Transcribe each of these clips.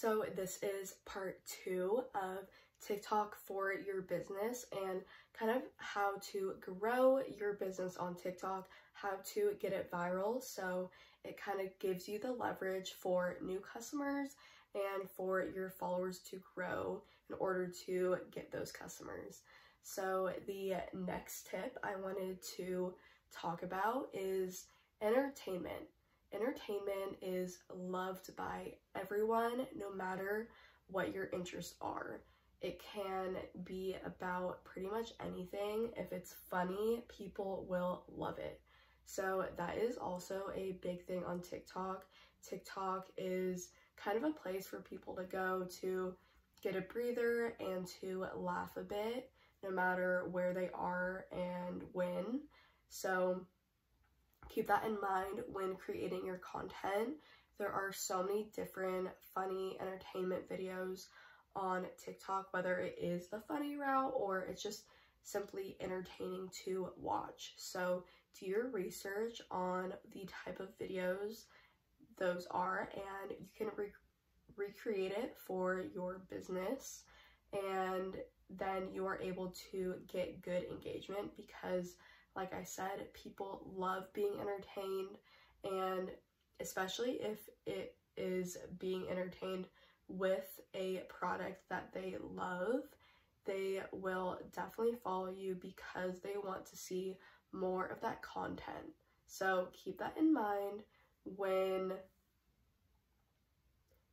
So this is part two of TikTok for your business and kind of how to grow your business on TikTok, how to get it viral. So it kind of gives you the leverage for new customers and for your followers to grow in order to get those customers. So the next tip I wanted to talk about is entertainment. Entertainment is loved by everyone, no matter what your interests are. It can be about pretty much anything. If it's funny, people will love it. So that is also a big thing on TikTok. TikTok is kind of a place for people to go to get a breather and to laugh a bit no matter where they are and when. So keep that in mind when creating your content. There are so many different funny entertainment videos on TikTok, whether it is the funny route or it's just simply entertaining to watch. So do your research on the type of videos those are and you can re recreate it for your business and then you are able to get good engagement because like I said, people love being entertained and especially if it is being entertained with a product that they love, they will definitely follow you because they want to see more of that content. So keep that in mind when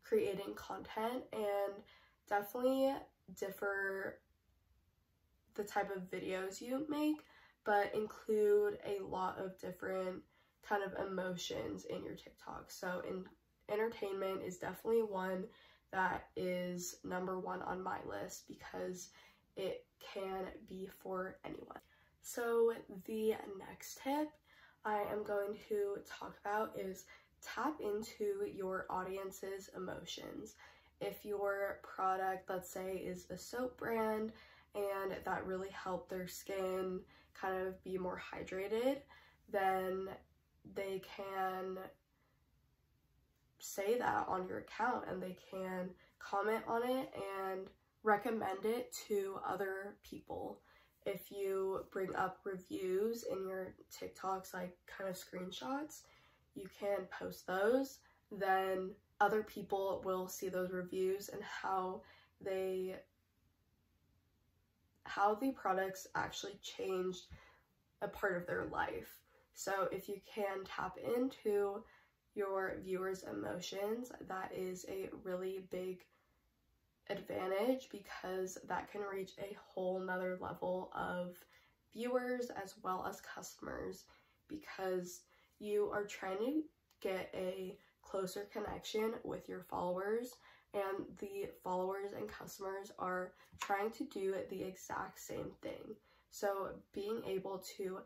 creating content and definitely differ the type of videos you make, but include a lot of different kind of emotions in your TikTok. So in entertainment is definitely one that is number one on my list because it can be for anyone. So the next tip I am going to talk about is tap into your audience's emotions. If your product, let's say, is a soap brand and that really helped their skin kind of be more hydrated, then they can say that on your account and they can comment on it and recommend it to other people. If you bring up reviews in your TikToks, like kind of screenshots, you can post those. Then other people will see those reviews and how they how the products actually changed a part of their life. So if you can tap into your viewers' emotions, that is a really big advantage because that can reach a whole nother level of viewers as well as customers because you are trying to get a closer connection with your followers and the followers and customers are trying to do the exact same thing. So being able to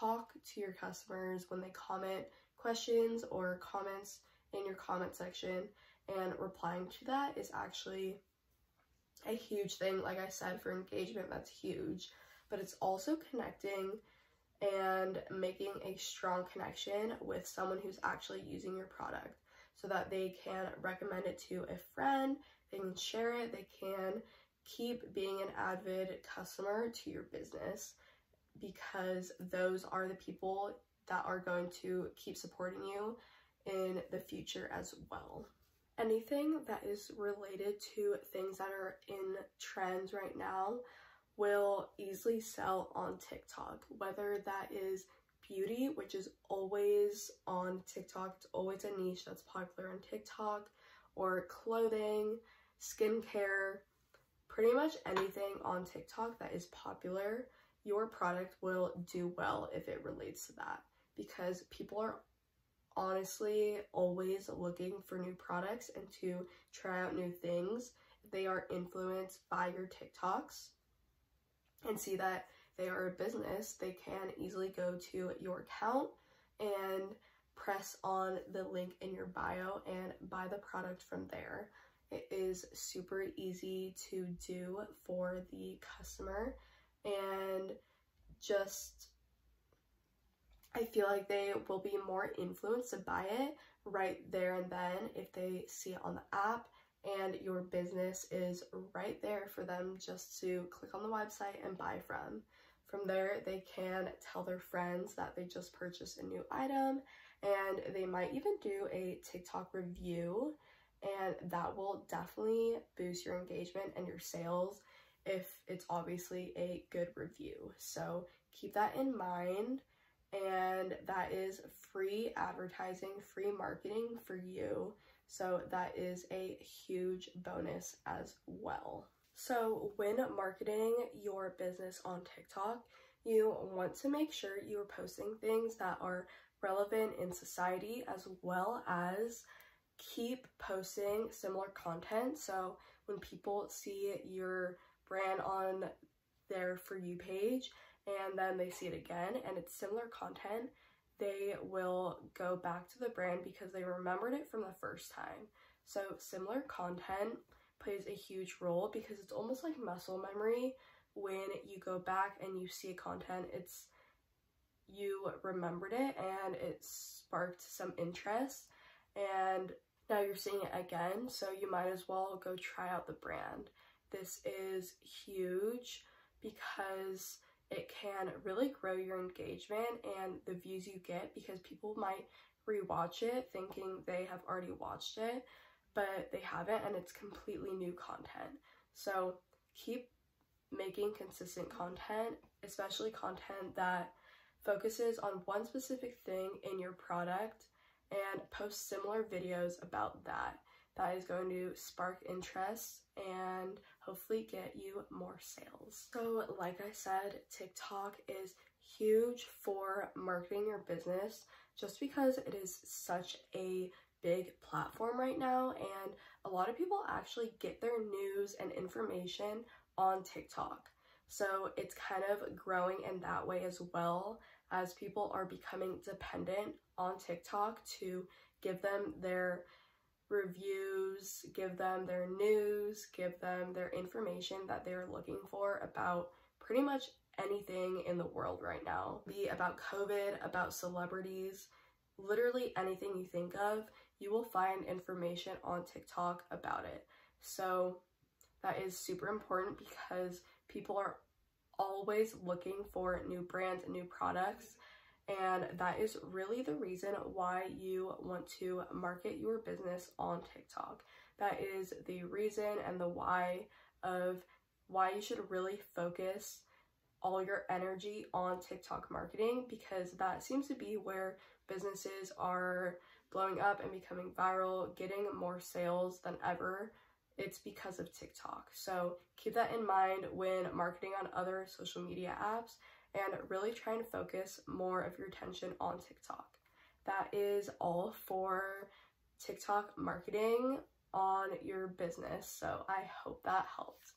talk to your customers when they comment questions or comments in your comment section and replying to that is actually a huge thing. Like I said, for engagement, that's huge, but it's also connecting and making a strong connection with someone who's actually using your product so that they can recommend it to a friend, they can share it, they can keep being an avid customer to your business because those are the people that are going to keep supporting you in the future as well. Anything that is related to things that are in trends right now will easily sell on TikTok, whether that is beauty, which is always on TikTok. It's always a niche that's popular on TikTok, or clothing, skincare, pretty much anything on TikTok that is popular, your product will do well if it relates to that because people are honestly always looking for new products and to try out new things. They are influenced by your TikToks and see that they are a business, they can easily go to your account and press on the link in your bio and buy the product from there. It is super easy to do for the customer and just I feel like they will be more influenced to buy it right there and then if they see it on the app and your business is right there for them just to click on the website and buy from. From there, they can tell their friends that they just purchased a new item and they might even do a TikTok review and that will definitely boost your engagement and your sales if it's obviously a good review. So keep that in mind and that is free advertising, free marketing for you. So that is a huge bonus as well. So when marketing your business on TikTok, you want to make sure you are posting things that are relevant in society as well as keep posting similar content. So when people see your brand on their For You page and then they see it again and it's similar content, they will go back to the brand because they remembered it from the first time. So similar content plays a huge role because it's almost like muscle memory. When you go back and you see content it's you remembered it and it sparked some interest. And now you're seeing it again so you might as well go try out the brand. This is huge because it can really grow your engagement and the views you get because people might rewatch it thinking they have already watched it, but they haven't and it's completely new content. So keep making consistent content, especially content that focuses on one specific thing in your product and post similar videos about that. That is going to spark interest and hopefully get you more sales. So like I said, TikTok is huge for marketing your business just because it is such a big platform right now and a lot of people actually get their news and information on TikTok. So it's kind of growing in that way as well as people are becoming dependent on TikTok to give them their reviews, give them their news, give them their information that they're looking for about pretty much anything in the world right now. Be about COVID, about celebrities, literally anything you think of, you will find information on TikTok about it. So that is super important because people are always looking for new brands and new products and that is really the reason why you want to market your business on TikTok. That is the reason and the why of why you should really focus all your energy on TikTok marketing because that seems to be where businesses are blowing up and becoming viral, getting more sales than ever. It's because of TikTok. So keep that in mind when marketing on other social media apps and really try and focus more of your attention on TikTok. That is all for TikTok marketing on your business. So I hope that helped.